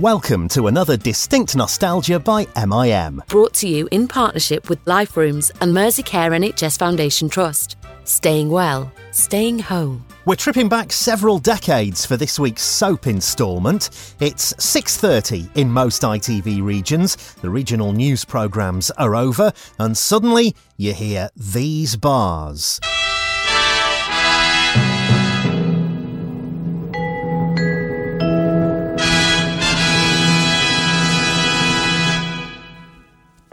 Welcome to another Distinct Nostalgia by MIM. Brought to you in partnership with Life Rooms and Merseycare NHS Foundation Trust. Staying well, staying home. We're tripping back several decades for this week's soap instalment. It's 6:30 in most ITV regions. The regional news programs are over and suddenly you hear these bars.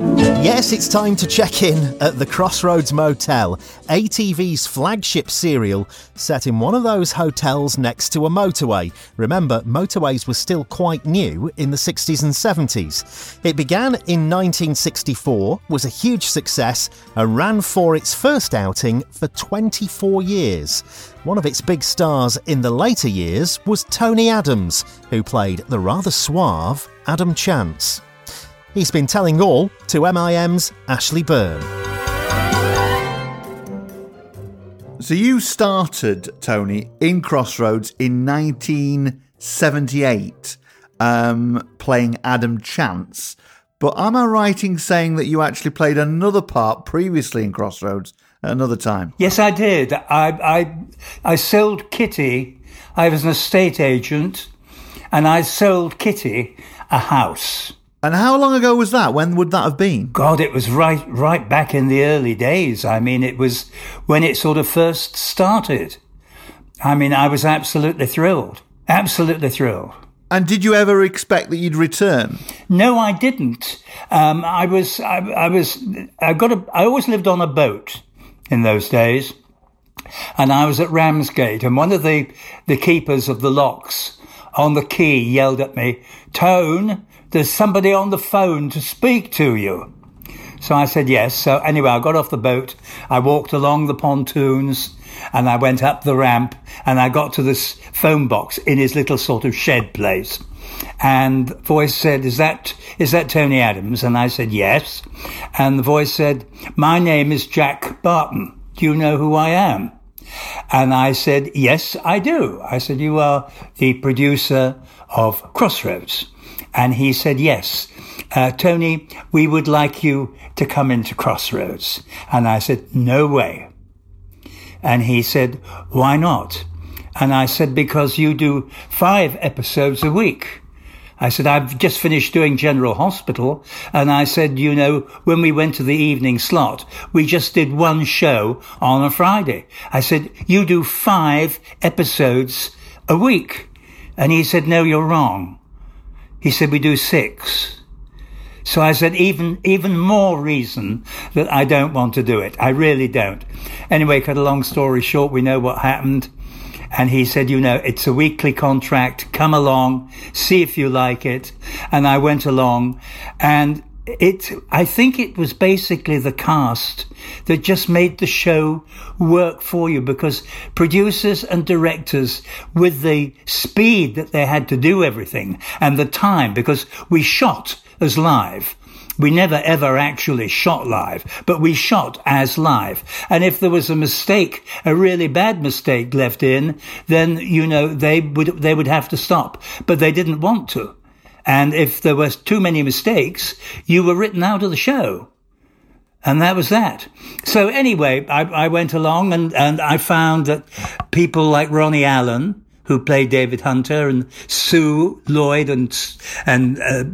Yes, it's time to check in at the Crossroads Motel, ATV's flagship serial set in one of those hotels next to a motorway. Remember, motorways were still quite new in the 60s and 70s. It began in 1964, was a huge success, and ran for its first outing for 24 years. One of its big stars in the later years was Tony Adams, who played the rather suave Adam Chance. He's been telling all to MIM's Ashley Byrne. So you started, Tony, in Crossroads in 1978, um, playing Adam Chance. But am I right in saying that you actually played another part previously in Crossroads at another time? Yes, I did. I I I sold Kitty. I was an estate agent, and I sold Kitty a house. And how long ago was that? When would that have been? God, it was right right back in the early days. I mean, it was when it sort of first started. I mean, I was absolutely thrilled. Absolutely thrilled. And did you ever expect that you'd return? No, I didn't. Um, I was, I, I was, I got a, I always lived on a boat in those days. And I was at Ramsgate and one of the, the keepers of the locks on the quay yelled at me, Tone, there's somebody on the phone to speak to you. So I said yes. So anyway, I got off the boat. I walked along the pontoons and I went up the ramp and I got to this phone box in his little sort of shed place. And the voice said, is that, is that Tony Adams? And I said, yes. And the voice said, my name is Jack Barton. Do you know who I am? And I said, yes, I do. I said, you are the producer of Crossroads. And he said, yes. Uh, Tony, we would like you to come into Crossroads. And I said, no way. And he said, why not? And I said, because you do five episodes a week. I said, I've just finished doing General Hospital. And I said, you know, when we went to the evening slot, we just did one show on a Friday. I said, you do five episodes a week. And he said, no, you're wrong. He said, we do six. So I said, even, even more reason that I don't want to do it. I really don't. Anyway, cut a long story short, we know what happened. And he said, you know, it's a weekly contract. Come along, see if you like it. And I went along and it, I think it was basically the cast that just made the show work for you because producers and directors with the speed that they had to do everything and the time because we shot as live. We never ever actually shot live, but we shot as live. And if there was a mistake, a really bad mistake left in, then, you know, they would, they would have to stop, but they didn't want to. And if there were too many mistakes, you were written out of the show. And that was that. So anyway, I, I went along and, and I found that people like Ronnie Allen, who played David Hunter, and Sue Lloyd, and and uh,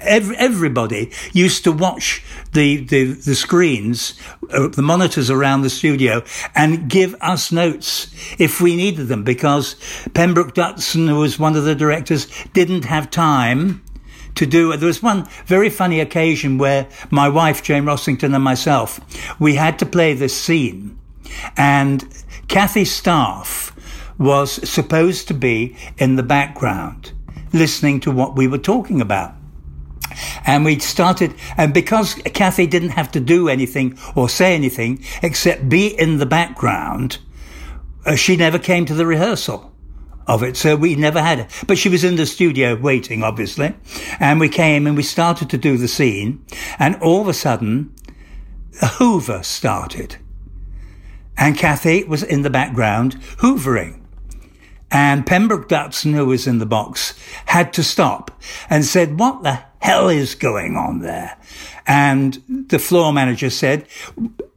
every, everybody used to watch the the, the screens, uh, the monitors around the studio, and give us notes if we needed them, because Pembroke Dutson, who was one of the directors, didn't have time to do. It. There was one very funny occasion where my wife, Jane Rossington, and myself, we had to play this scene, and Kathy Staff was supposed to be in the background, listening to what we were talking about. And we started, and because Kathy didn't have to do anything or say anything except be in the background, uh, she never came to the rehearsal of it. So we never had it. But she was in the studio waiting, obviously. And we came and we started to do the scene. And all of a sudden, a Hoover started. and Kathy was in the background hoovering. And Pembroke Dutton, who was in the box, had to stop and said, what the hell is going on there? And the floor manager said,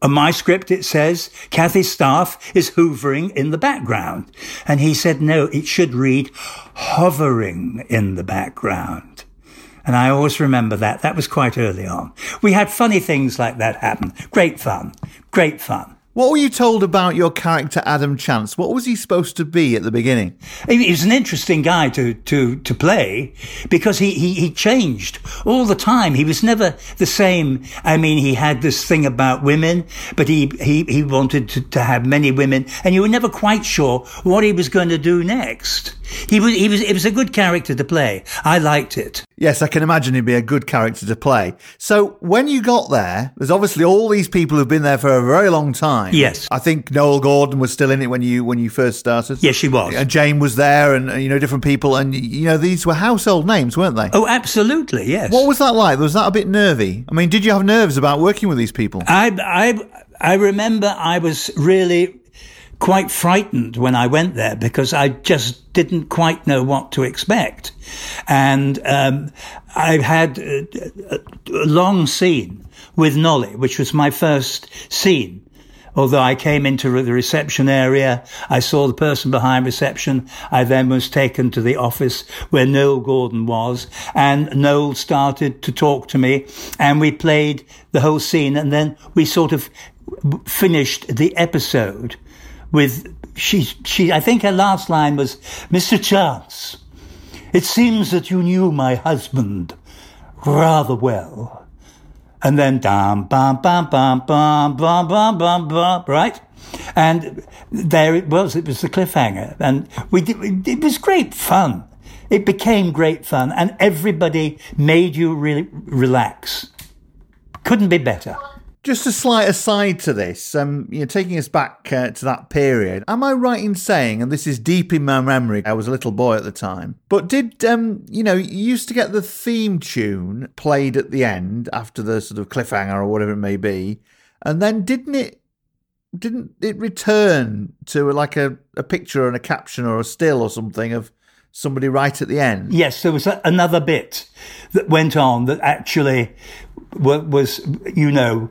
on my script, it says Kathy Staff is hoovering in the background. And he said, no, it should read hovering in the background. And I always remember that. That was quite early on. We had funny things like that happen. Great fun. Great fun. What were you told about your character, Adam Chance? What was he supposed to be at the beginning? He was an interesting guy to, to, to play because he, he, he changed all the time. He was never the same. I mean, he had this thing about women, but he, he, he wanted to, to have many women and you were never quite sure what he was going to do next. He was, he was, it was a good character to play. I liked it. Yes, I can imagine he'd be a good character to play. So when you got there, there's obviously all these people who've been there for a very long time. Yes. I think Noel Gordon was still in it when you when you first started. Yes, she was. And Jane was there, and you know different people, and you know these were household names, weren't they? Oh, absolutely, yes. What was that like? Was that a bit nervy? I mean, did you have nerves about working with these people? I I I remember I was really quite frightened when I went there because I just didn't quite know what to expect. And um, I had a, a, a, long scene with Nolly, which was my first scene. Although I came into the reception area, I saw the person behind reception. I then was taken to the office where Noel Gordon was and Noel started to talk to me and we played the whole scene and then we sort of finished the episode with she she I think her last line was Mr. Chance. It seems that you knew my husband rather well. And then bam bam bam bam bam bam bam bam bam right? And there it was. It was the cliffhanger, and we did, it was great fun. It became great fun, and everybody made you really relax. Couldn't be better. Just a slight aside to this, um, you know, taking us back uh, to that period, am I right in saying, and this is deep in my memory, I was a little boy at the time, but did, um, you know, you used to get the theme tune played at the end after the sort of cliffhanger or whatever it may be, and then didn't it, didn't it return to like a, a picture and a caption or a still or something of somebody right at the end? Yes, there was a, another bit that went on that actually was, you know,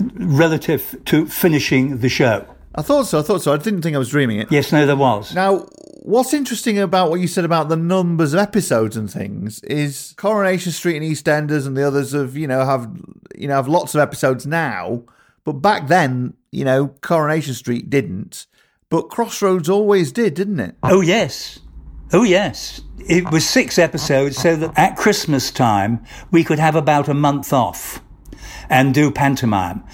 relative to finishing the show. I thought so. I thought so. I didn't think I was dreaming it. Yes, no, there was. Now, what's interesting about what you said about the numbers of episodes and things is Coronation Street and EastEnders and the others have you know have you know have lots of episodes now, but back then you know Coronation Street didn't, but Crossroads always did, didn't it? Oh yes, oh yes. It was six episodes, so that at Christmas time we could have about a month off and do pantomime.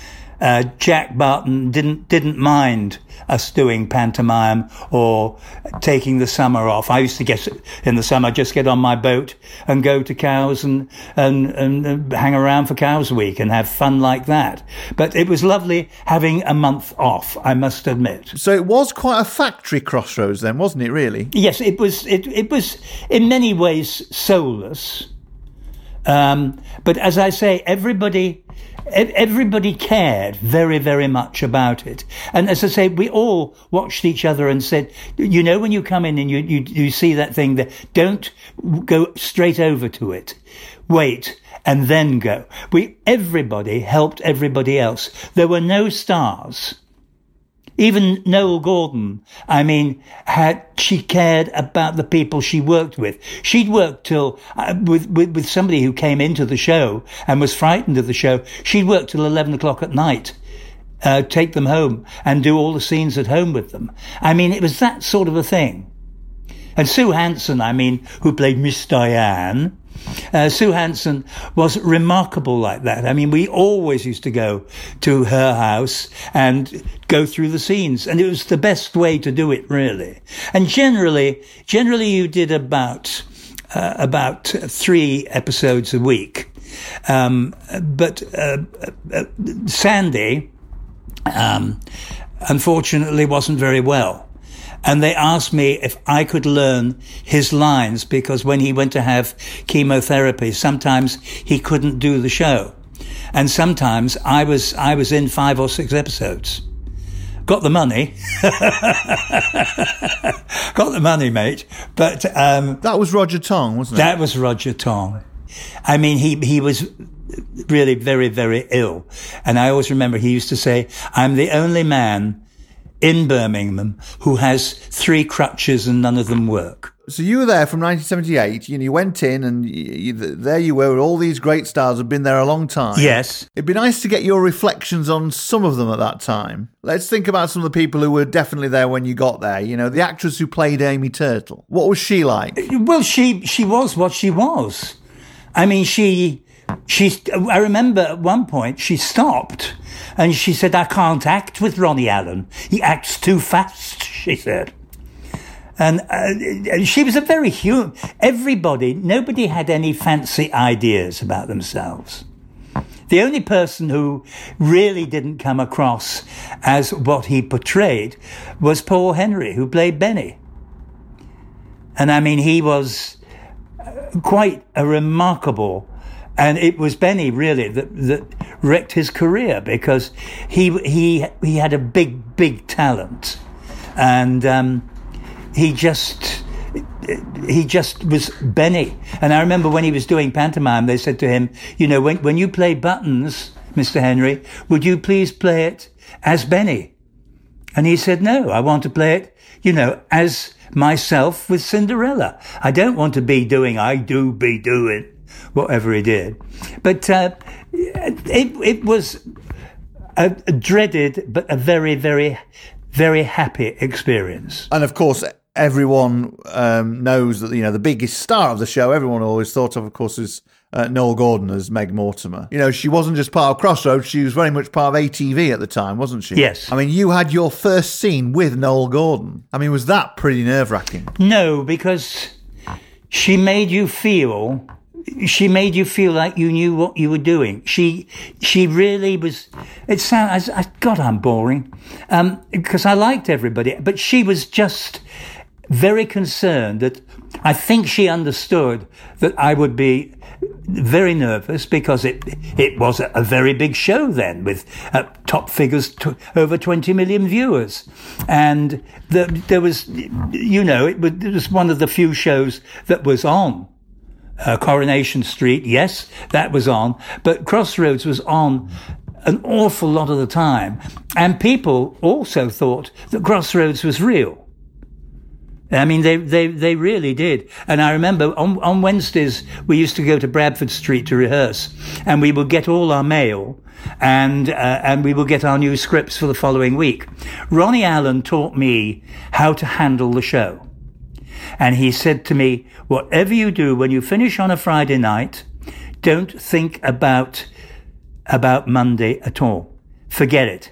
Uh, Jack Barton didn't didn't mind us doing pantomime or taking the summer off. I used to get in the summer just get on my boat and go to Cowes and and, and hang around for Cowes Week and have fun like that. But it was lovely having a month off. I must admit. So it was quite a factory crossroads then, wasn't it? Really? Yes, it was. It it was in many ways soulless. Um, but as I say, everybody everybody cared very, very much about it. And as I say, we all watched each other and said, you know, when you come in and you, you, you see that thing there, don't go straight over to it. Wait and then go. We, everybody helped everybody else. There were no stars. Even Noel Gordon, I mean, had, she cared about the people she worked with. She'd worked till, uh, with, with, with somebody who came into the show and was frightened of the show. She'd worked till 11 o'clock at night. Uh, take them home and do all the scenes at home with them. I mean, it was that sort of a thing. And Sue Hanson, I mean, who played Miss Diane, uh, Sue Hanson was remarkable like that. I mean, we always used to go to her house and go through the scenes, and it was the best way to do it, really. And generally, generally, you did about uh, about three episodes a week. Um, but uh, uh Sandy, um, unfortunately, wasn't very well. And they asked me if I could learn his lines because when he went to have chemotherapy, sometimes he couldn't do the show. And sometimes I was, I was in five or six episodes got the money, got the money, mate. But um, That was Roger Tonge, wasn't it? that was Roger Tonge. I mean, he he was really very very ill, and I always remember he used to say, "I'm the only man." In Birmingham, who has three crutches and none of them work. So you were there from 1978. You, know, you went in, and you, you, there you were. All these great stars have been there a long time. Yes. It'd be nice to get your reflections on some of them at that time. Let's think about some of the people who were definitely there when you got there. You know, the actress who played Amy Turtle. What was she like? Well, she she was what she was. I mean, she she. I remember at one point she stopped and she said, "I can't act with Ronnie Allen. He acts too fast." She said. And uh, she was a very human. Everybody, nobody had any fancy ideas about themselves. The only person who really didn't come across as what he portrayed was Paul Henry, who played Benny. And I mean, he was quite a remarkable, and it was Benny really that, that wrecked his career because he, he, he had a big, big talent. And, um, he just, he just was Benny. And I remember when he was doing pantomime, they said to him, you know, when, when you play buttons, Mr. Henry, would you please play it as Benny? And he said, no, I want to play it, you know, as myself with Cinderella. I don't want to be doing, I do be doing, whatever he did. But uh, it, it was a, a dreaded, but a very, very, very happy experience. And of course, everyone um, knows that you know the biggest star of the show. Everyone always thought of, of course, is uh, Noel Gordon as Meg Mortimer. You know, she wasn't just part of Crossroads; she was very much part of ATV at the time, wasn't she? Yes. I mean, you had your first scene with Noel Gordon. I mean, was that pretty nerve wracking? No, because she made you feel. She made you feel like you knew what you were doing. She, she really was. It sounds. I, God, I'm boring, um, because I liked everybody, but she was just very concerned that I think she understood that I would be very nervous because it it was a, very big show then with uh, top figures to over 20 million viewers and the, there was you know it was, it was one of the few shows that was on uh, Coronation Street yes that was on but Crossroads was on an awful lot of the time and people also thought that Crossroads was real I mean, they, they, they really did. And I remember on, on Wednesdays, we used to go to Bradford Street to rehearse and we would get all our mail and, uh, and we would get our new scripts for the following week. Ronnie Allen taught me how to handle the show. And he said to me, whatever you do when you finish on a Friday night, don't think about, about Monday at all. Forget it.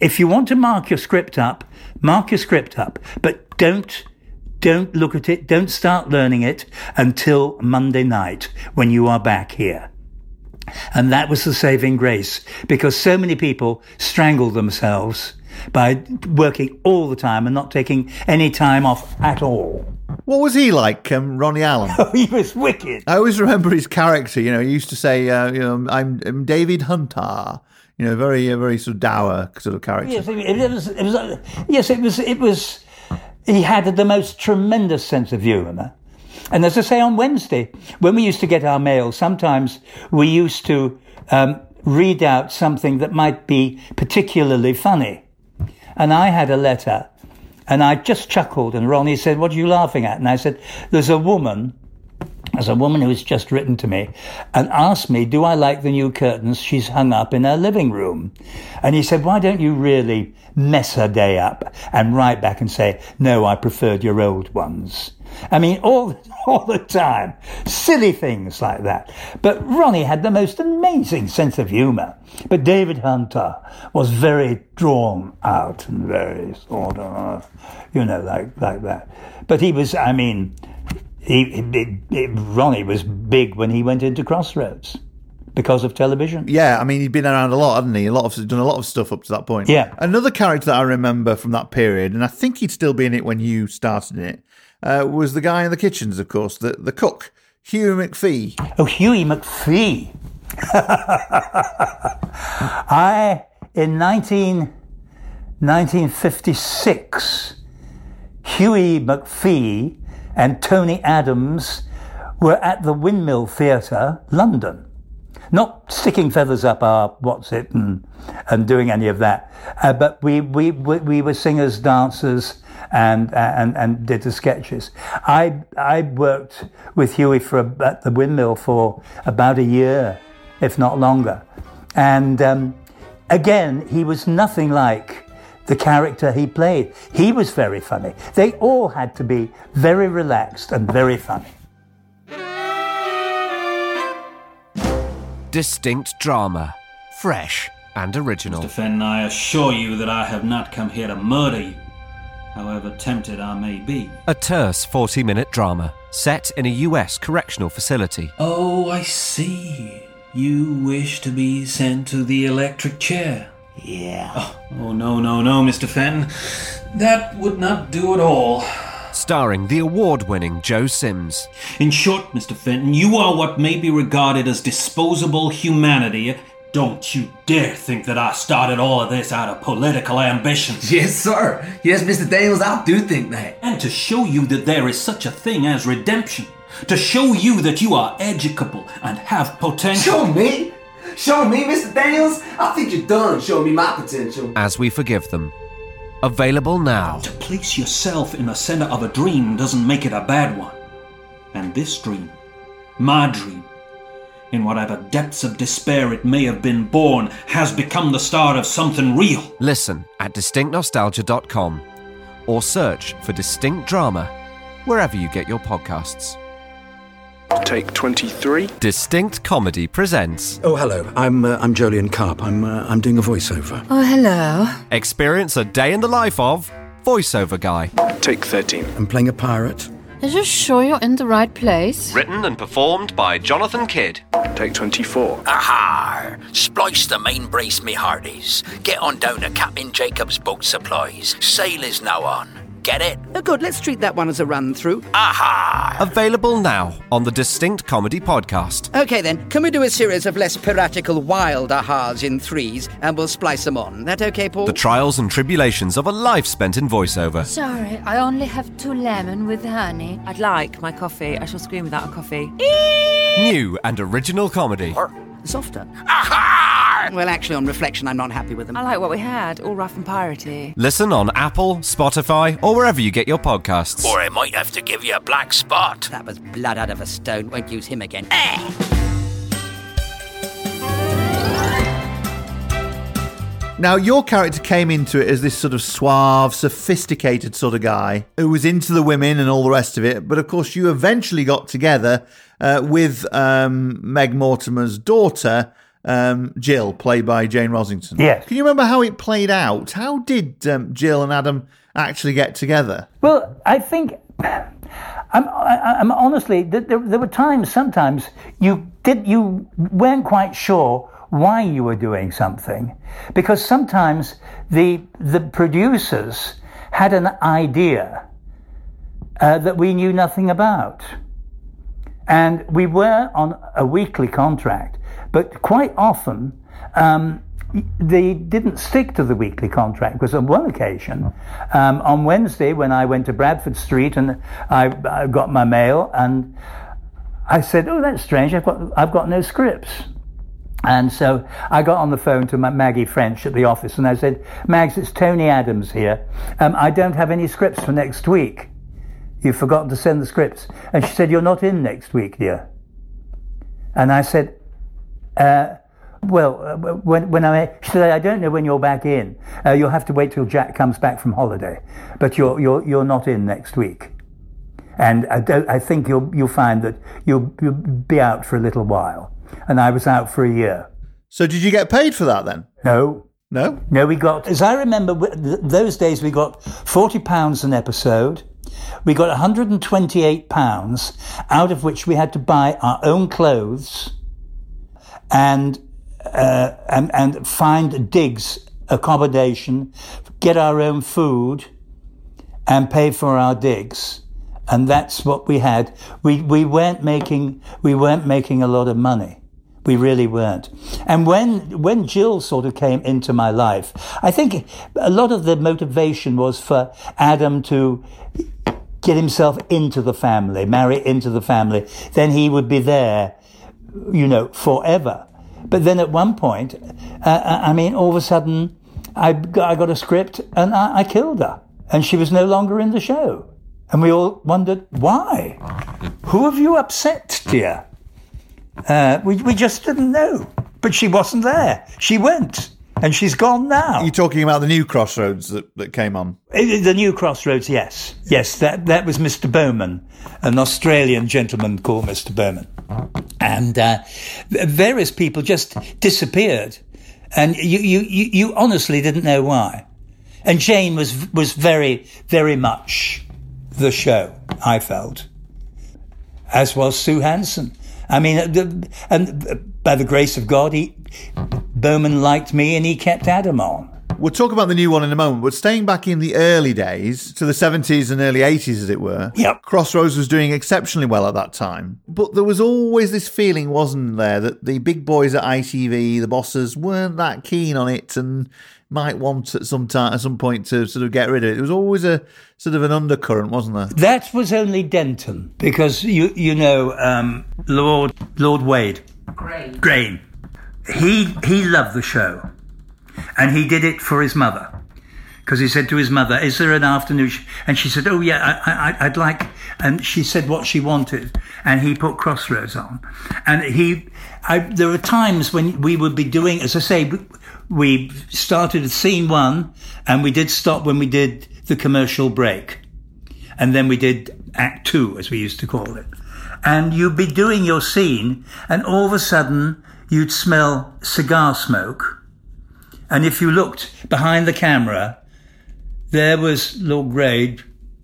If you want to mark your script up, mark your script up, but don't don't look at it. Don't start learning it until Monday night when you are back here. And that was the saving grace because so many people strangle themselves by working all the time and not taking any time off at all. What was he like, um, Ronnie Allen? Oh, he was wicked. I always remember his character. You know, he used to say, uh, "You know, I'm, I'm David Hunter." You know, very, uh, very sort of dour sort of character. Yes, it, it was. It was. Yes, it was. It was he had the most tremendous sense of humour. And as I say, on Wednesday, when we used to get our mail, sometimes we used to um, read out something that might be particularly funny. And I had a letter, and I just chuckled, and Ronnie said, What are you laughing at? And I said, There's a woman. There's a woman who's just written to me and asked me, Do I like the new curtains she's hung up in her living room? And he said, Why don't you really mess her day up and write back and say, no, I preferred your old ones. I mean, all, all the time. Silly things like that. But Ronnie had the most amazing sense of humour. But David Hunter was very drawn out and very sort of, you know, like, like that. But he was, I mean, he, he, he, Ronnie was big when he went into Crossroads because of television. Yeah, I mean, he'd been around a lot, hadn't he? A lot of done a lot of stuff up to that point. Yeah. Another character that I remember from that period, and I think he'd still be in it when you started it, uh, was the guy in the kitchens, of course, the the cook, Hughie McFee. Oh, Hughie McFee. I in nineteen 1956, Hughie McFee and Tony Adams were at the Windmill Theatre, London. Not sticking feathers up our what's it and, and doing any of that, uh, but we, we, we, we were singers, dancers, and, and, and did the sketches. I, I worked with Hughie for a, at the Windmill for about a year, if not longer. And um, again, he was nothing like the character he played. He was very funny. They all had to be very relaxed and very funny. Distinct drama, fresh and original. Mr. Fenn, I assure you that I have not come here to murder you, however tempted I may be. A terse 40 minute drama set in a US correctional facility. Oh, I see. You wish to be sent to the electric chair. Yeah. Oh, oh no, no, no, Mr. Fenn. That would not do at all. Starring the award winning Joe Sims. In short, Mr. Fenton, you are what may be regarded as disposable humanity. Don't you dare think that I started all of this out of political ambitions. Yes, sir. Yes, Mr. Daniels, I do think that. And to show you that there is such a thing as redemption. To show you that you are educable and have potential. Show me. Show me, Mr. Daniels. I think you're done showing me my potential. As we forgive them. Available now. To place yourself in the center of a dream doesn't make it a bad one. And this dream, my dream, in whatever depths of despair it may have been born, has become the start of something real. Listen at distinctnostalgia.com or search for Distinct Drama wherever you get your podcasts. Take 23. Distinct Comedy presents Oh, hello. I'm uh, I'm Jolien Carp. I'm uh, I'm doing a voiceover. Oh, hello. Experience a day in the life of Voiceover Guy. Take 13. I'm playing a pirate. Are you sure you're in the right place? Written and performed by Jonathan Kidd. Take 24. Aha! Splice the main brace, me hearties. Get on down to Captain Jacob's Boat Supplies. Sail is now on. Get it? Oh, good. Let's treat that one as a run through. Aha! Available now on the Distinct Comedy Podcast. Okay, then. Can we do a series of less piratical wild ahas in threes and we'll splice them on? That okay, Paul? The trials and tribulations of a life spent in voiceover. Sorry, I only have two lemon with honey. I'd like my coffee. I shall scream without a coffee. New and original comedy. Softer. Aha! Well, actually, on reflection, I'm not happy with them. I like what we had, all rough and piratey. Listen on Apple, Spotify, or wherever you get your podcasts. Or I might have to give you a black spot. That was blood out of a stone. Won't use him again. Eh. Now, your character came into it as this sort of suave, sophisticated sort of guy who was into the women and all the rest of it. But of course, you eventually got together uh, with um, Meg Mortimer's daughter, um, Jill, played by Jane Rossington. Yes. Can you remember how it played out? How did um, Jill and Adam actually get together? Well, I think I'm, I, I'm honestly there, there, there were times sometimes you did you weren't quite sure why you were doing something because sometimes the the producers had an idea uh, that we knew nothing about and we were on a weekly contract but quite often um, they didn't stick to the weekly contract because on one occasion, um, on Wednesday, when I went to Bradford Street and I, I, got my mail, and I said, "Oh, that's strange. I've got I've got no scripts." And so I got on the phone to Maggie French at the office, and I said, "Mags, it's Tony Adams here. Um, I don't have any scripts for next week. You've forgotten to send the scripts." And she said, "You're not in next week, dear." And I said. Uh, well, uh, when, when I, she said, I don't know when you're back in. Uh, you'll have to wait till Jack comes back from holiday, but you're, you're, you're not in next week. And I, I think you'll, you'll find that you'll, you'll be out for a little while. And I was out for a year. So did you get paid for that then? No. No? No, we got, as I remember, those days we got £40 an episode. We got £128, out of which we had to buy our own clothes and uh, and, and find digs, accommodation, get our own food, and pay for our digs. And that's what we had. We, we weren't making, we weren't making a lot of money. We really weren't. And when when Jill sort of came into my life, I think a lot of the motivation was for Adam to get himself into the family, marry into the family. Then he would be there, you know, forever. But then at one point, uh, I mean, all of a sudden, I got, I got a script and I, I killed her, and she was no longer in the show. And we all wondered why. Who have you upset, dear? Uh, we, we just didn't know. But she wasn't there. She went. And she's gone now. You're talking about the new Crossroads that, that came on. Uh, The new Crossroads, yes. Yes, that, that was Mr. Bowman, an Australian gentleman called Mr. Bowman. And uh, various people just disappeared. And you, you, you, you honestly didn't know why. And Jane was, was very, very much the show, I felt. As was Sue Hanson. I mean, uh, and uh, by the grace of God, he, Bowman liked me and he kept Adam on. We'll talk about the new one in a moment, but staying back in the early days, to the 70s and early 80s, as it were, Yep. Crossroads was doing exceptionally well at that time. But there was always this feeling, wasn't there, that the big boys at ITV, the bosses, weren't that keen on it and might want at some time, at some point to sort of get rid of it. There was always a sort of an undercurrent, wasn't there? That was only Denton, because you you know um, Lord Lord Wade Great. Grain. He he loved the show, and he did it for his mother. Because he said to his mother, "Is there an afternoon?" And she said, "Oh yeah, I, I'd like." And she said what she wanted, and he put Crossroads on. And he, I, there were times when we would be doing, as I say, we- started at scene one, and we did stop when we did the commercial break, and then we did Act Two, as we used to call it. And you'd be doing your scene, and all of a sudden you'd smell cigar smoke. And if you looked behind the camera, there was Lord Grade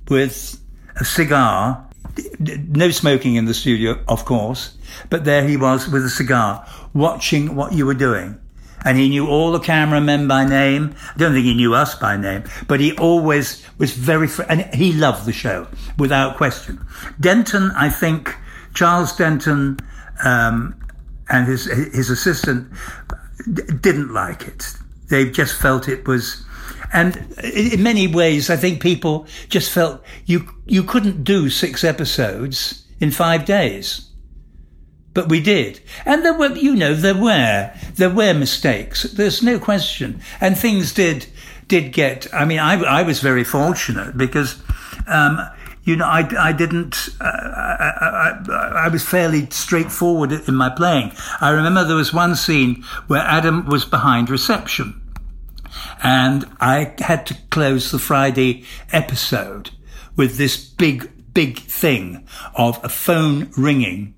with a cigar. No smoking in the studio, of course, but there he was with a cigar, watching what you were doing. And he knew all the cameramen by name. I don't think he knew us by name, but he always was very, fr- and he loved the show without question. Denton, I think, Charles Denton, um, and his his assistant d- didn't like it. They just felt it was, and in many ways, I think people just felt you you couldn't do six episodes in five days. But we did. And there were, you know, there were, there were mistakes. There's no question. And things did, did get, I mean, I, I was very fortunate because, um, you know, I, I didn't, uh, I, I, I was fairly straightforward in my playing. I remember there was one scene where Adam was behind reception and I had to close the Friday episode with this big, big thing of a phone ringing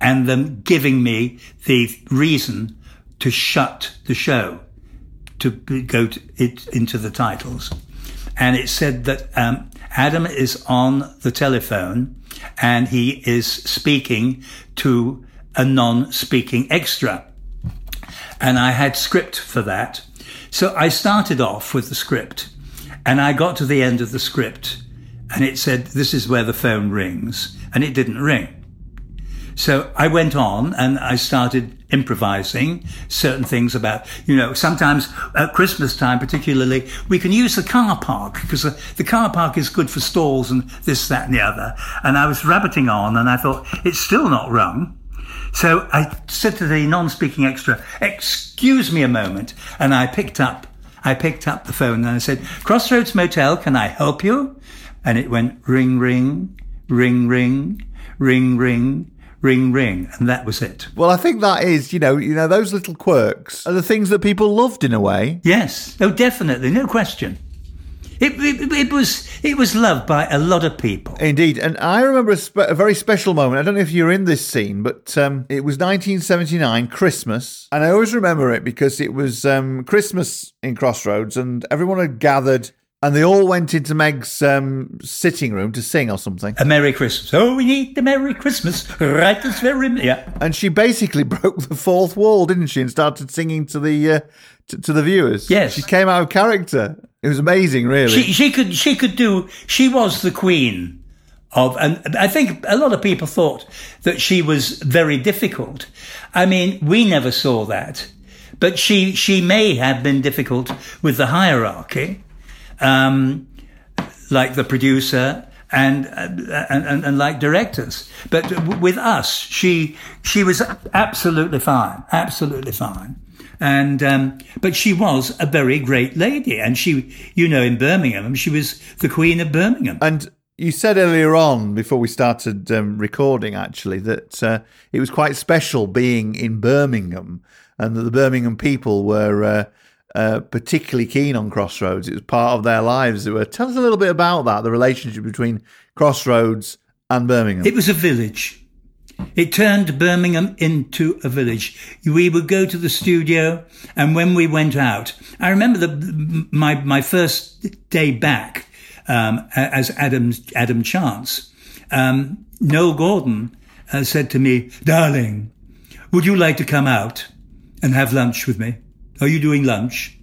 and them giving me the reason to shut the show, to go to it into the titles. And it said that um, Adam is on the telephone and he is speaking to a non-speaking extra and I had script for that. So I started off with the script and I got to the end of the script and it said, this is where the phone rings and it didn't ring. So I went on and I started improvising certain things about, you know, sometimes at Christmas time, particularly, we can use the car park because the, the car park is good for stalls and this, that and the other. And I was rabbiting on and I thought, it's still not rung. So I said to the non-speaking extra, excuse me a moment. And I picked up, I picked up the phone and I said, Crossroads Motel, can I help you? And it went ring, ring, ring, ring, ring, ring, ring, ring. And that was it. Well, I think that is, you know, you know, those little quirks are the things that people loved in a way. Yes. Oh, definitely. No question. It, it, it was it was loved by a lot of people. Indeed, and I remember a, spe- a very special moment. I don't know if you're in this scene, but um, it was 1979, Christmas, and I always remember it because it was um, Christmas in Crossroads, and everyone had gathered, and they all went into Meg's um, sitting room to sing or something. A Merry Christmas. Oh, we need the Merry Christmas right this very minute. Yeah. And she basically broke the fourth wall, didn't she, and started singing to the uh, to, to the viewers. Yes. she came out of character. It was amazing, really. She she could she could do. She was the queen of, and I think a lot of people thought that she was very difficult. I mean, we never saw that, but she, she may have been difficult with the hierarchy, um, like the producer and, and, and, and like directors. But with us, she, she was absolutely fine, absolutely fine. And, um, but she was a very great lady. And she, you know, in Birmingham, she was the Queen of Birmingham. And you said earlier on, before we started um, recording, actually, that uh, it was quite special being in Birmingham and that the Birmingham people were uh, uh, particularly keen on Crossroads. It was part of their lives. Were, tell us a little bit about that, the relationship between Crossroads and Birmingham. It was a village. It turned Birmingham into a village. We would go to the studio, and when we went out, I remember the, my my first day back um, as Adam Adam Chance. Um, Noel Gordon uh, said to me, "Darling, would you like to come out and have lunch with me? Are you doing lunch?"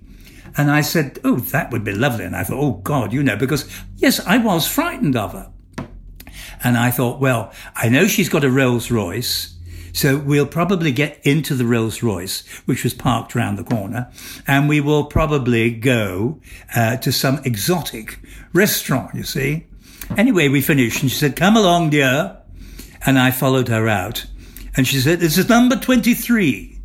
And I said, "Oh, that would be lovely." And I thought, "Oh God, you know," because yes, I was frightened of her. And I thought, well, I know she's got a Rolls Royce. So we'll probably get into the Rolls Royce, which was parked around the corner, and we will probably go uh, to some exotic restaurant, you see. Anyway, we finished and she said, come along, dear. And I followed her out. And she said, this is number 23.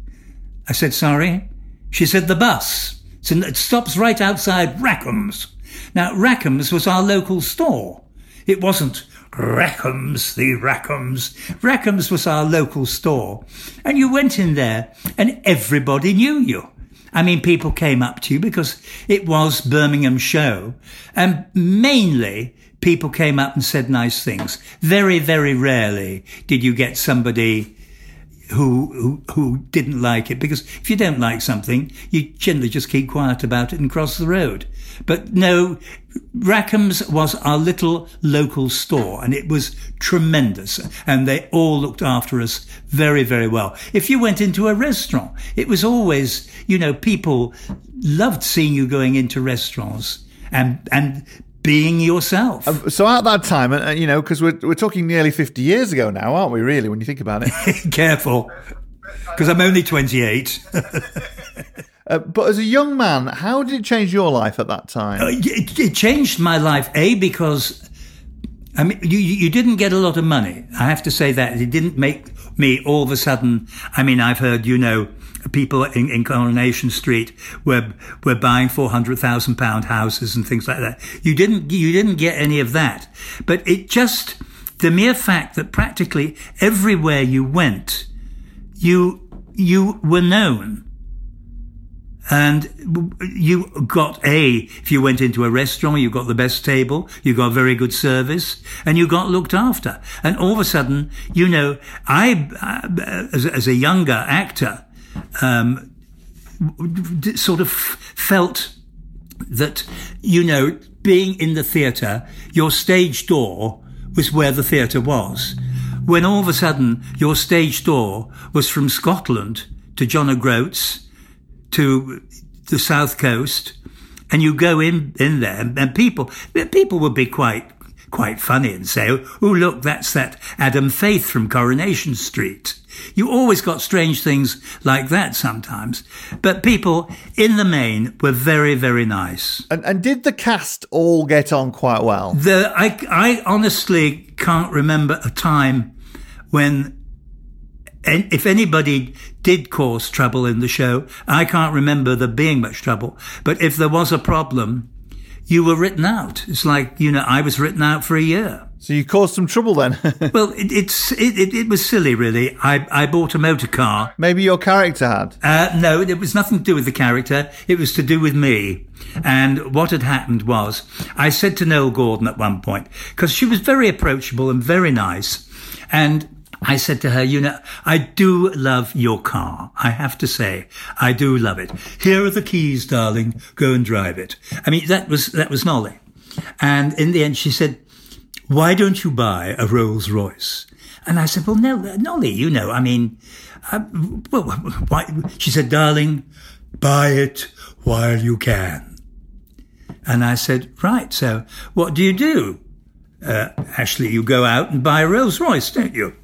I said, sorry. She said, the bus. It stops right outside Rackham's. Now, Rackham's was our local store. It wasn't Rackham's, the Rackham's. Rackham's was our local store. And you went in there and everybody knew you. I mean, people came up to you because it was Birmingham show. And mainly people came up and said nice things. Very, very rarely did you get somebody who, who, who didn't like it. Because if you don't like something, you generally just keep quiet about it and cross the road. But no, Rackham's was our little local store and it was tremendous. And they all looked after us very, very well. If you went into a restaurant, it was always, you know, people loved seeing you going into restaurants and, and being yourself. Uh, so at that time, uh, you know, because we're, we're talking nearly 50 years ago now, aren't we, really, when you think about it? Careful, because I'm only 28. Uh, but as a young man, how did it change your life at that time? Uh, it, it, changed my life, A, because I mean, you, you didn't get a lot of money. I have to say that. It didn't make me all of a sudden. I mean, I've heard, you know, people in, in Coronation Street were, were buying £400,000 houses and things like that. You didn't, you didn't get any of that. But it just, the mere fact that practically everywhere you went, you, you were known. And you got a, if you went into a restaurant, you got the best table, you got very good service, and you got looked after. And all of a sudden, you know, I, as a younger actor, um, sort of felt that, you know, being in the theatre, your stage door was where the theatre was. When all of a sudden your stage door was from Scotland to John O'Groats to the south coast, and you go in in there, and people people would be quite quite funny and say, "Oh, look, that's that Adam Faith from Coronation Street." You always got strange things like that sometimes, but people in the main were very very nice. And, and did the cast all get on quite well? The I I honestly can't remember a time when and if anybody did cause trouble in the show, I can't remember there being much trouble. But if there was a problem, you were written out. It's like, you know, I was written out for a year. So you caused some trouble then? well, it, it's it, it, it, was silly, really. I, I bought a motor car. Maybe your character had? Uh, no, it was nothing to do with the character. It was to do with me. And what had happened was, I said to Noel Gordon at one point, because she was very approachable and very nice, and I said to her, you know, I do love your car. I have to say, I do love it. Here are the keys, darling. Go and drive it. I mean, that was, that was Nolly. And in the end, she said, why don't you buy a Rolls Royce? And I said, well, no, Nolly, you know, I mean, uh, well, why? She said, darling, buy it while you can. And I said, right. So what do you do? uh, actually, you go out and buy a Rolls Royce, don't you?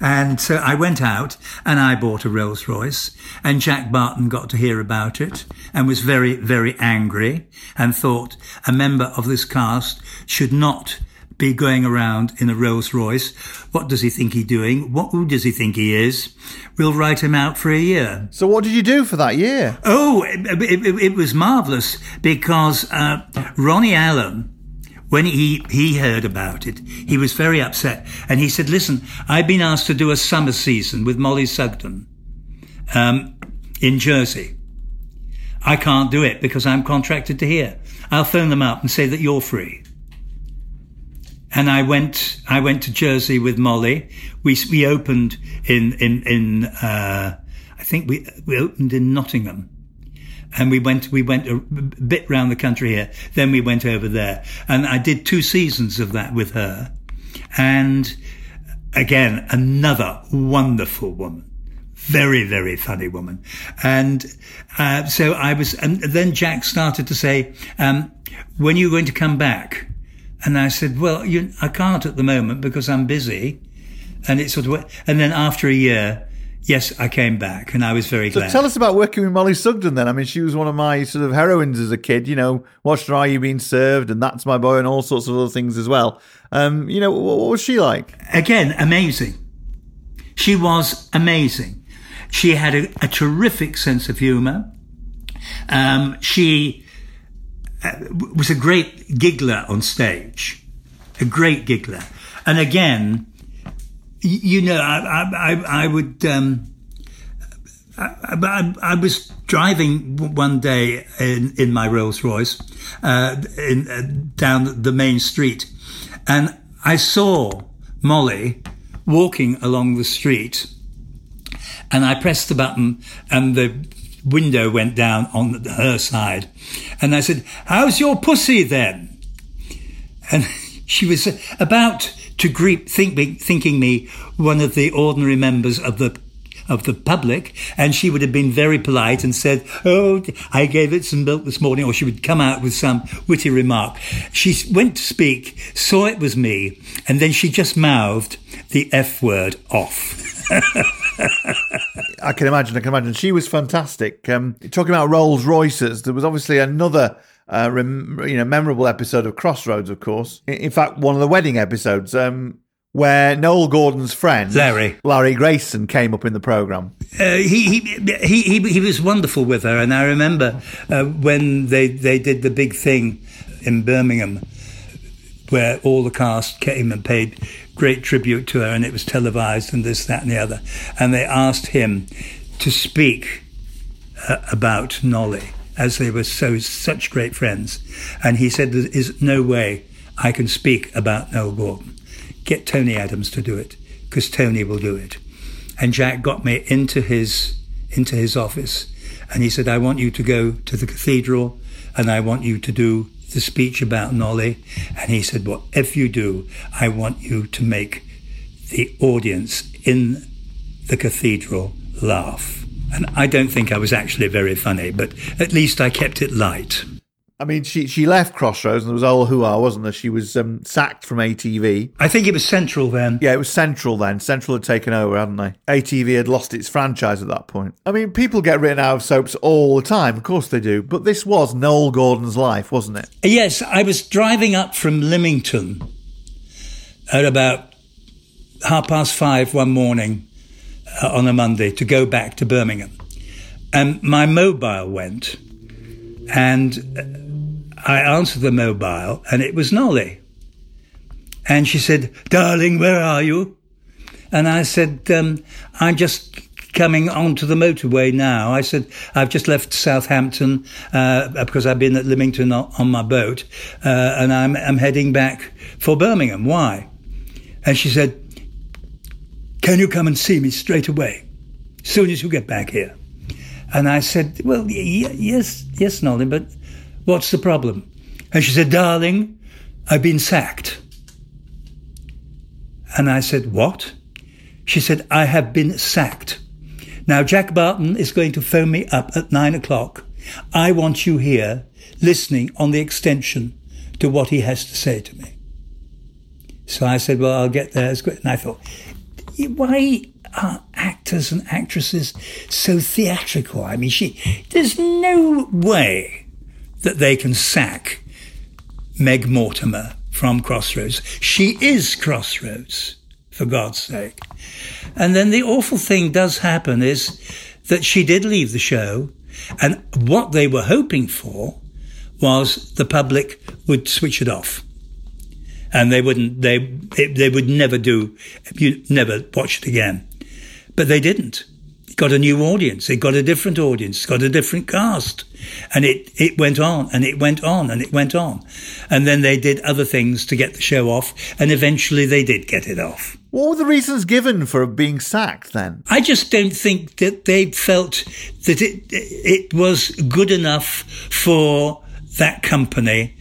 And so I went out and I bought a Rolls Royce and Jack Barton got to hear about it and was very, very angry and thought a member of this cast should not be going around in a Rolls Royce. What does he think he's doing? What, who does he think he is? We'll write him out for a year. So what did you do for that year? Oh, it, it, it was marvellous because uh, Ronnie Allen, when he, he heard about it, he was very upset. And he said, listen, I've been asked to do a summer season with Mollie Sugden um, in Jersey. I can't do it because I'm contracted to here. I'll phone them up and say that you're free. And I went, I went to Jersey with Mollie. We, we opened in, in, in, uh, I think we, we opened in Nottingham and we went we went a bit round the country here. Then we went over there, and I did two seasons of that with her, and again another wonderful woman. Very, very funny woman. And uh, so I was, and then Jack started to say, um, when are you going to come back? And I said, well, you, I can't at the moment because I'm busy. And it sort of, and then after a year, yes, I came back and I was very So glad. tell us about working with Mollie Sugden then. I mean, she was one of my sort of heroines as a kid, you know, watched her Are You Being Served and That's My Boy and all sorts of other things as well. Um, you know, what, what was she like? Again, amazing. She was amazing. She had a, a terrific sense of humour. Um, she was a great giggler on stage, a great giggler. And again, you know, I, I, I, I would. Um, I, I, I was driving one day in, in my Rolls Royce uh, in, uh, down the main street, and I saw Mollie walking along the street, and I pressed the button, and the window went down on her side, and I said, "How's your pussy then?" And she was about to greet, think, thinking me one of the ordinary members of the of the public, and she would have been very polite and said, "Oh, I gave it some milk this morning," or she would come out with some witty remark. She went to speak, saw it was me, and then she just mouthed the F word off. I can imagine. I can imagine. She was fantastic. Um, talking about Rolls Royces, there was obviously another, uh, rem- you know, memorable episode of Crossroads. Of course, in, in fact, one of the wedding episodes um, where Noele Gordon's friend Larry Larry Grayson came up in the program. Uh, he, he he he he was wonderful with her, and I remember uh, when they they did the big thing in Birmingham, where all the cast came and paid great tribute to her, and it was televised and this, that, and the other, and they asked him to speak uh, about Nolly as they were so such great friends, and he said there is no way I can speak about Noele Gordon. Get Tony Adams to do it because Tony will do it. And Jack got me into his into his office and he said I want you to go to the cathedral and I want you to do the speech about Nolly and he said Well, if you do I want you to make the audience in the cathedral laugh. And I don't think I was actually very funny but at least I kept it light I mean, she she left Crossroads and there was all hoo-ha, wasn't there? She was um, sacked from ATV. I think it was Central then. Yeah, it was Central then. Central had taken over, hadn't they? ATV had lost its franchise at that point. I mean, people get written out of soaps all the time. Of course they do. But this was Noele Gordon's life, wasn't it? Yes, I was driving up from Lymington at about half past five one morning uh, on a Monday to go back to Birmingham. And my mobile went, and I answered the mobile, and it was Nolly. And she said, Darling, where are you? And I said, um, I'm just coming onto the motorway now. I said, I've just left Southampton uh, because I've been at Lymington on, my boat, uh, and I'm, I'm heading back for Birmingham. Why? And she said, Can you come and see me straight away, soon as you get back here? And I said, Well, y- yes, yes, Nolly, but what's the problem? And she said, Darling, I've been sacked. And I said, What? She said, I have been sacked. Now, Jack Barton is going to phone me up at nine o'clock. I want you here listening on the extension to what he has to say to me. So I said, well, I'll get there as quick. And I thought, why are actors and actresses so theatrical? I mean, she, there's no way that they can sack Meg Mortimer from Crossroads. She is Crossroads, for God's sake. And then the awful thing does happen is that she did leave the show, and what they were hoping for was the public would switch it off. And they wouldn't, they, they would never do, you never watch it again. But they didn't. Got a new audience. It got a different audience. It got a different cast. And it, it went on and it went on and it went on. And then they did other things to get the show off. And eventually they did get it off. What were the reasons given for being sacked then? I just don't think that they felt that it, it was good enough for that company,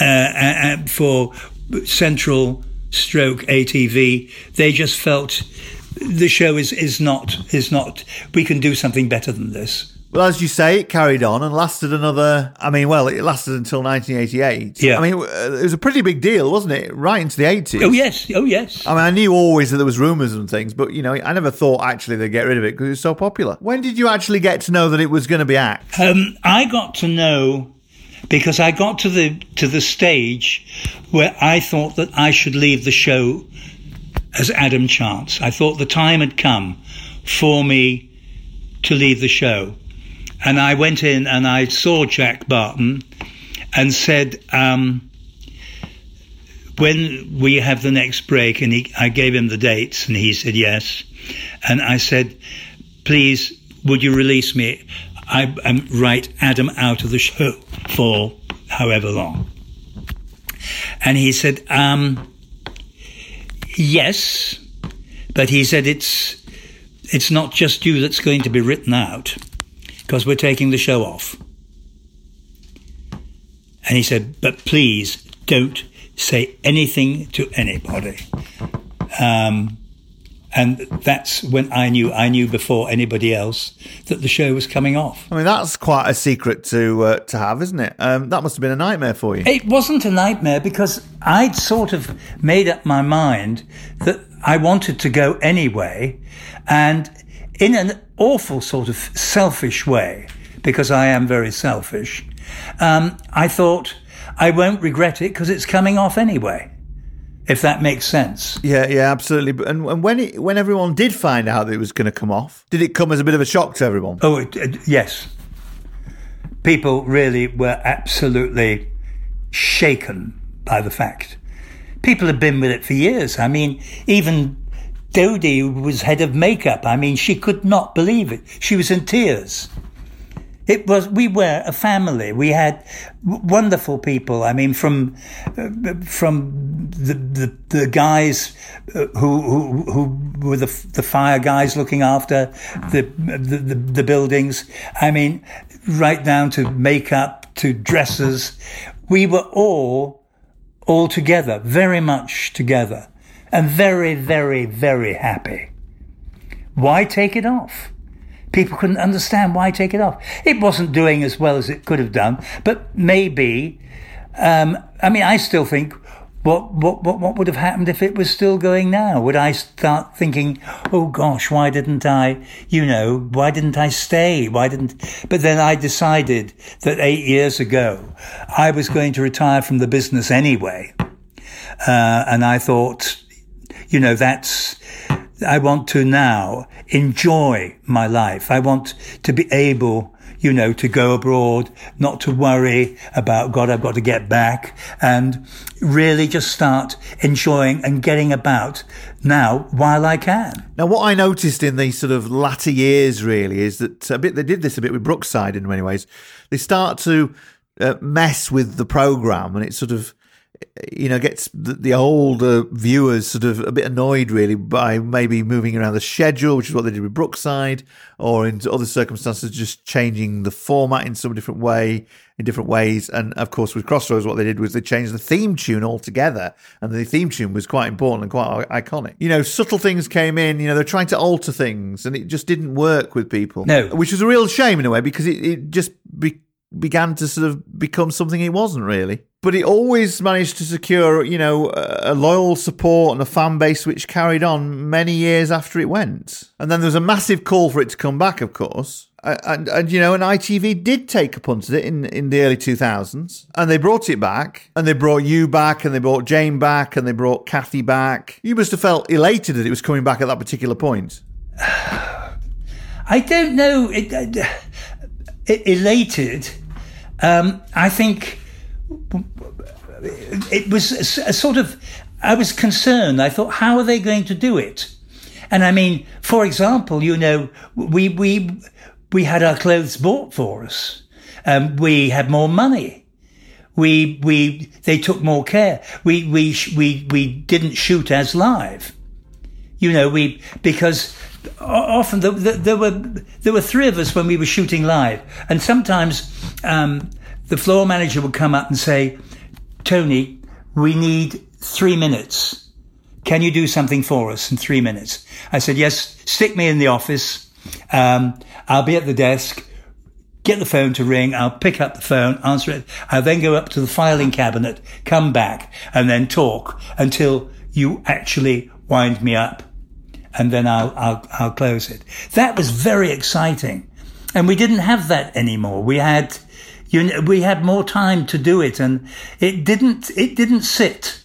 uh, uh, for Central Stroke ATV. They just felt the show is, is not is not. We can do something better than this. Well, as you say, it carried on and lasted another. I mean, well, it lasted until 1988. Yeah. I mean, it was a pretty big deal, wasn't it? Right into the 80s. Oh yes, oh yes. I mean, I knew always that there was rumours and things, but you know, I never thought actually they'd get rid of it because it was so popular. When did you actually get to know that it was going to be act? Um, I got to know because I got to the to the stage where I thought that I should leave the show as Adam Chance. I thought the time had come for me to leave the show. And I went in and I saw Jack Barton and said, um, when we have the next break, and he, I gave him the dates, and he said yes. And I said, please, would you release me? I um, write Adam out of the show for however long. And he said, um, yes, but he said it's it's not just you that's going to be written out because we're taking the show off. And he said, but please don't say anything to anybody. Um, and that's when I knew, I knew before anybody else that the show was coming off. I mean, that's quite a secret to uh, to have, isn't it? Um, that must have been a nightmare for you. It wasn't a nightmare because I'd sort of made up my mind that I wanted to go anyway. And in an awful sort of selfish way, because I am very selfish, um, I thought I won't regret it because it's coming off anyway. If that makes sense. Yeah, yeah, absolutely. And, and when it, when everyone did find out that it was going to come off, did it come as a bit of a shock to everyone? Oh, it, it, yes. People really were absolutely shaken by the fact. People had been with it for years. I mean, even Dodie was head of makeup. I mean, she could not believe it. She was in tears. It was, we were a family. We had wonderful people. I mean, from, uh, from the, the, the guys who, who, who were the, the fire guys looking after the, the, the, the buildings. I mean, right down to makeup, to dresses. We were all, all together, very much together and very, very, very happy. Why take it off? People couldn't understand why take it off. It wasn't doing as well as it could have done, but maybe. Um, I mean, I still think what, what what what would have happened if it was still going now? Would I start thinking, oh gosh, why didn't I? You know, why didn't I stay? Why didn't? But then I decided that eight years ago I was going to retire from the business anyway, uh, and I thought, you know, that's I want to now enjoy my life. I want to be able, you know, to go abroad, not to worry about, God, I've got to get back and really just start enjoying and getting about now while I can. Now, what I noticed in these sort of latter years really is that a bit, they did this a bit with Brookside in many ways. They start to uh, mess with the program and it sort of, you know, gets the, the, older viewers sort of a bit annoyed really by maybe moving around the schedule, which is what they did with Brookside, or in other circumstances, just changing the format in some different way, in different ways. And of course, with Crossroads, what they did was they changed the theme tune altogether. And the theme tune was quite important and quite iconic. You know, subtle things came in, you know, they're trying to alter things and it just didn't work with people. No. Which was a real shame in a way because it, it just be- began to sort of become something it wasn't really. But it always managed to secure, you know, a loyal support and a fan base which carried on many years after it went. And then there was a massive call for it to come back, of course. And, and, you know, and ITV did take a punt at it in, in the early 2000s. And they brought it back. And they brought you back. And they brought Jane back. And they brought Kathy back. You must have felt elated that it was coming back at that particular point. I don't know. It, it, elated. Um, I think it was a, sort of. I was concerned. I thought, how are they going to do it? And I mean, for example, you know, we we we had our clothes bought for us. Um, we had more money. We we they took more care. We we we we didn't shoot as live. You know, we because often the, the, there were there were three of us when we were shooting live, and sometimes um, the floor manager would come up and say, "Tony, we need three minutes. Can you do something for us in three minutes?" I said, "Yes. Stick me in the office. Um, I'll be at the desk." Get the phone to ring. I'll pick up the phone, answer it. I'll then go up to the filing cabinet, come back, and then talk until you actually wind me up and then I'll, I'll, I'll close it. That was very exciting. And we didn't have that anymore. We had, you know, we had more time to do it and it didn't, it didn't sit.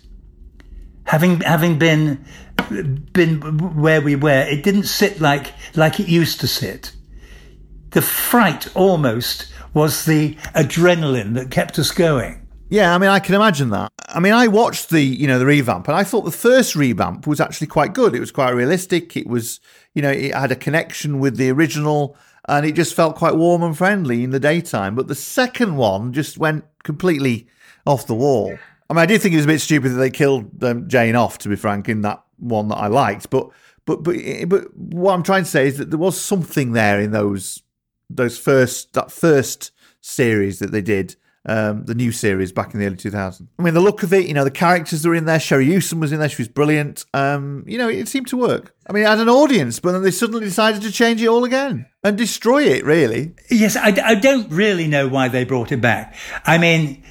Having, having been, been where we were, it didn't sit like, like it used to sit. The fright almost was the adrenaline that kept us going. Yeah, I mean, I can imagine that. I mean, I watched the, you know, the revamp, and I thought the first revamp was actually quite good. It was quite realistic. It was, you know, it had a connection with the original, and it just felt quite warm and friendly in the daytime. But the second one just went completely off the wall. I mean, I did think it was a bit stupid that they killed um, Jane off, to be frank, in that one that I liked. But, but, but, but what I'm trying to say is that there was something there in those, those first, that first series that they did um, the new series back in the early 2000s. I mean, the look of it, you know, the characters are in there. Sherrie Hewson was in there. She was brilliant. Um, you know, it seemed to work. I mean, it had an audience, but then they suddenly decided to change it all again and destroy it, really. Yes, I, I don't really know why they brought it back. I mean,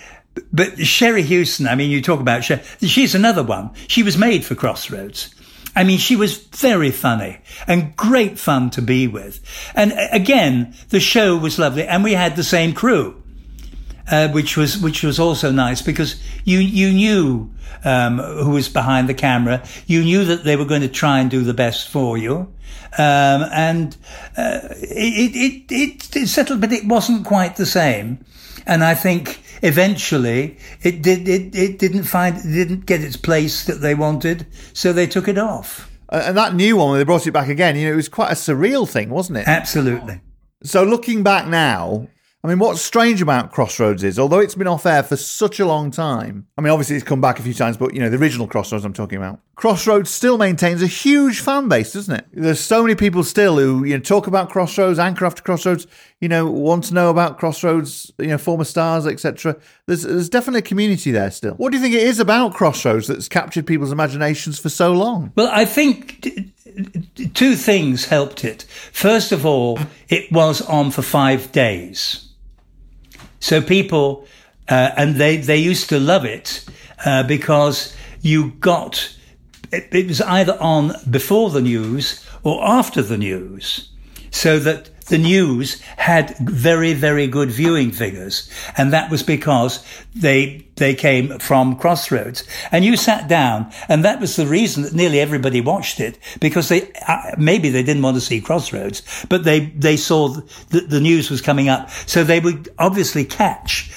but Sherrie Hewson, I mean, you talk about Sherrie, she's another one. She was made for Crossroads. I mean, she was very funny and great fun to be with. And again, the show was lovely and we had the same crew uh, which was which was also nice because you you knew um, who was behind the camera. You knew that they were going to try and do the best for you, um, and uh, it, it, it it settled, but it wasn't quite the same. And I think eventually it did it, it didn't find it didn't get its place that they wanted, so they took it off. And that new one, they brought it back again, you know, it was quite a surreal thing, wasn't it? Absolutely. So looking back now, I mean, what's strange about Crossroads is, although it's been off air for such a long time, I mean, obviously it's come back a few times, but you know, the original Crossroads I'm talking about, Crossroads still maintains a huge fan base, doesn't it? There's so many people still who, you know, talk about Crossroads, anchor after Crossroads, you know, want to know about Crossroads, you know, former stars, etc. There's, there's definitely a community there still. What do you think it is about Crossroads that's captured people's imaginations for so long? Well, I think two things helped it. First of all, it was on for five days. So people, uh, and they, they used to love it uh, because you got, it, it was either on before the news or after the news. So that the news had very, very good viewing figures. And that was because they, they came from Crossroads. And you sat down, and that was the reason that nearly everybody watched it, because they, uh, maybe they didn't want to see Crossroads, but they, they saw that the news was coming up. So they would obviously catch,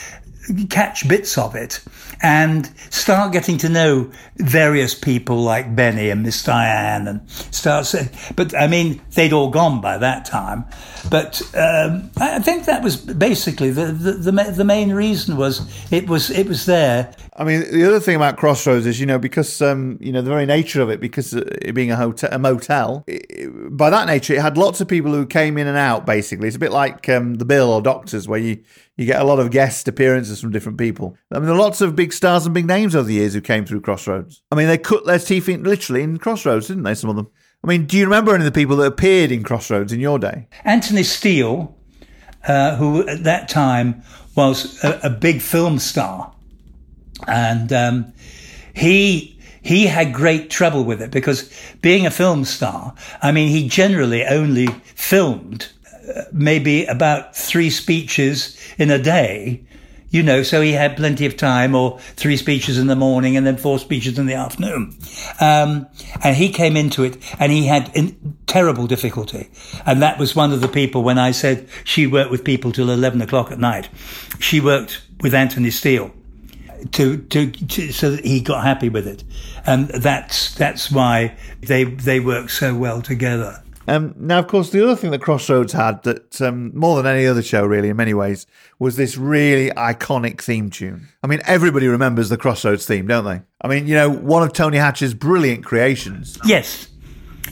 catch bits of it and start getting to know various people like Benny and Miss Diane and start saying, but I mean, they'd all gone by that time. But um, I think that was basically the, the, the, the, main reason was it was, it was there. I mean, the other thing about Crossroads is, you know, because, um, you know, the very nature of it, because it being a hotel, a motel, it, by that nature, it had lots of people who came in and out, basically. It's a bit like um, the Bill or Doctors, where you, you get a lot of guest appearances from different people. I mean, there are lots of big stars and big names over the years who came through Crossroads. I mean, they cut their teeth in, literally in Crossroads, didn't they? Some of them. I mean, do you remember any of the people that appeared in Crossroads in your day? Anthony Steel uh, who at that time was a, a big film star, and um, he he had great trouble with it because being a film star, I mean, he generally only filmed uh, maybe about three speeches in a day. You know, so he had plenty of time, or three speeches in the morning and then four speeches in the afternoon. Um, and he came into it and he had in, terrible difficulty. And that was one of the people when I said she worked with people till 11 o'clock at night. She worked with Anthony Steel to, to, to, so that he got happy with it, and that's that's why they they work so well together. Um, now, of course, the other thing that Crossroads had that um, more than any other show, really, in many ways, was this really iconic theme tune. I mean, everybody remembers the Crossroads theme, don't they? I mean, you know, one of Tony Hatch's brilliant creations. Yes,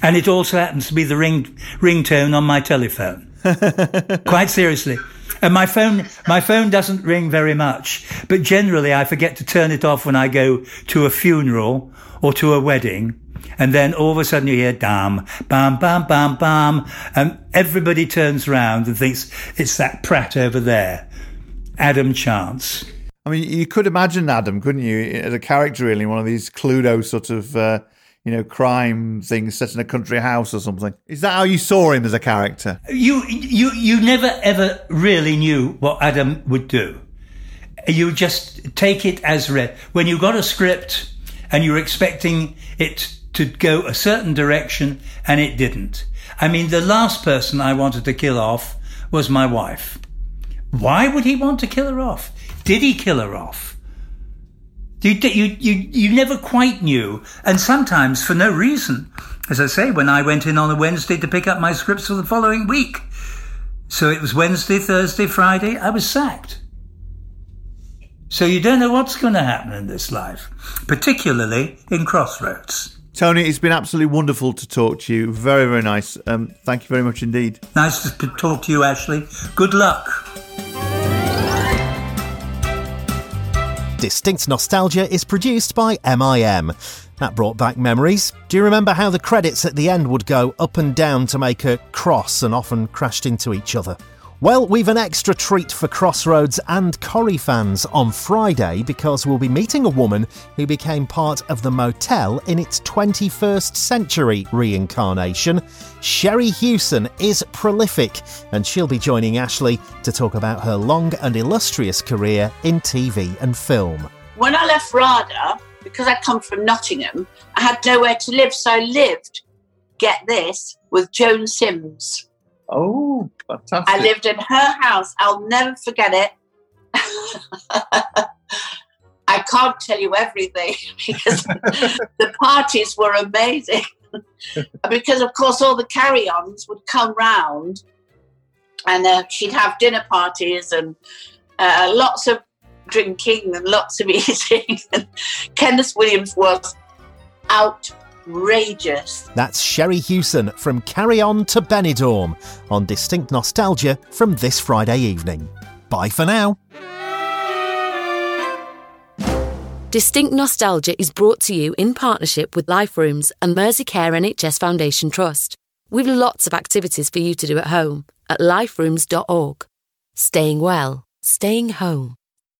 and it also happens to be the ring ringtone on my telephone. Quite seriously. And my phone, my phone doesn't ring very much, but generally I forget to turn it off when I go to a funeral or to a wedding. And then all of a sudden you hear dam, bam, bam, bam, bam. And everybody turns around and thinks it's that Pratt over there. Adam Chance. I mean, you could imagine Adam, couldn't you, as a character really, one of these Cluedo sort of, uh, you know, crime things set in a country house or something. Is that how you saw him as a character? You, you, you never ever really knew what Adam would do. You just take it as read. When you got a script and you're expecting it to go a certain direction and it didn't. I mean, the last person I wanted to kill off was my wife. Why would he want to kill her off? Did he kill her off? You, you, you, you never quite knew, and sometimes for no reason. As I say, when I went in on a Wednesday to pick up my scripts for the following week. So it was Wednesday, Thursday, Friday, I was sacked. So you don't know what's going to happen in this life, particularly in Crossroads. Tony, it's been absolutely wonderful to talk to you. Very, very nice. Um, thank you very much indeed. Nice to talk to you, Ashley. Good luck. Distinct Nostalgia is produced by MIM. That brought back memories. Do you remember how the credits at the end would go up and down to make a cross and often crashed into each other? Well, we've an extra treat for Crossroads and Corrie fans on Friday because we'll be meeting a woman who became part of the motel in its 21st century reincarnation. Sherrie Hewson is prolific, and she'll be joining Ashley to talk about her long and illustrious career in TV and film. When I left RADA, because I come from Nottingham, I had nowhere to live, so I lived, get this, with Joan Sims. Oh, fantastic. I lived in her house. I'll never forget it. I can't tell you everything because the parties were amazing. because, of course, all the carry ons would come round and uh, she'd have dinner parties and uh, lots of drinking and lots of eating. and Kenneth Williams was out outrageous. That's Sherrie Hewson from Carry On to Benidorm on Distinct Nostalgia from this Friday evening. Bye for now. Distinct Nostalgia is brought to you in partnership with Life Rooms and Merseycare NHS Foundation Trust. We've lots of activities for you to do at home at liferooms.org. Staying well, staying home.